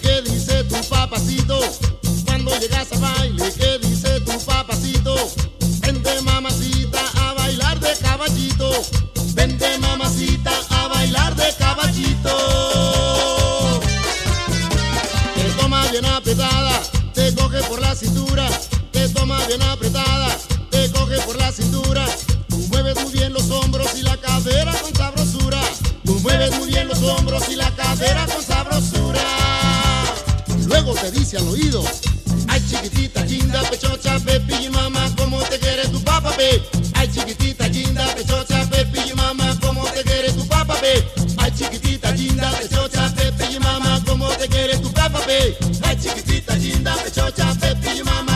¿Qué dice tu papacito? Cuando llegas a baile, ¿qué dice tu papacito? Vente mamacita a bailar de caballito. Vente mamacita a bailar de caballito. Te toma bien apretada, te coge por la cintura. Te toma bien apretada, te coge por la cintura. Tú mueves muy bien los hombros y la cadera con sabrosura. Tú mueves muy bien los hombros y la cadera con sabrosura luego te dice al oído, ay chiquitita, linda, pechocha, pepi y mamá, ¿cómo te quiere tu papá, pe? Ay chiquitita, linda, pechocha, pepi y mamá, ¿cómo te quiere tu papá, pe? Ay chiquitita, linda, pechocha, pepi y mamá, ¿cómo te quiere tu papá, pe? Ay chiquitita, linda, pechocha, pepi y mamá.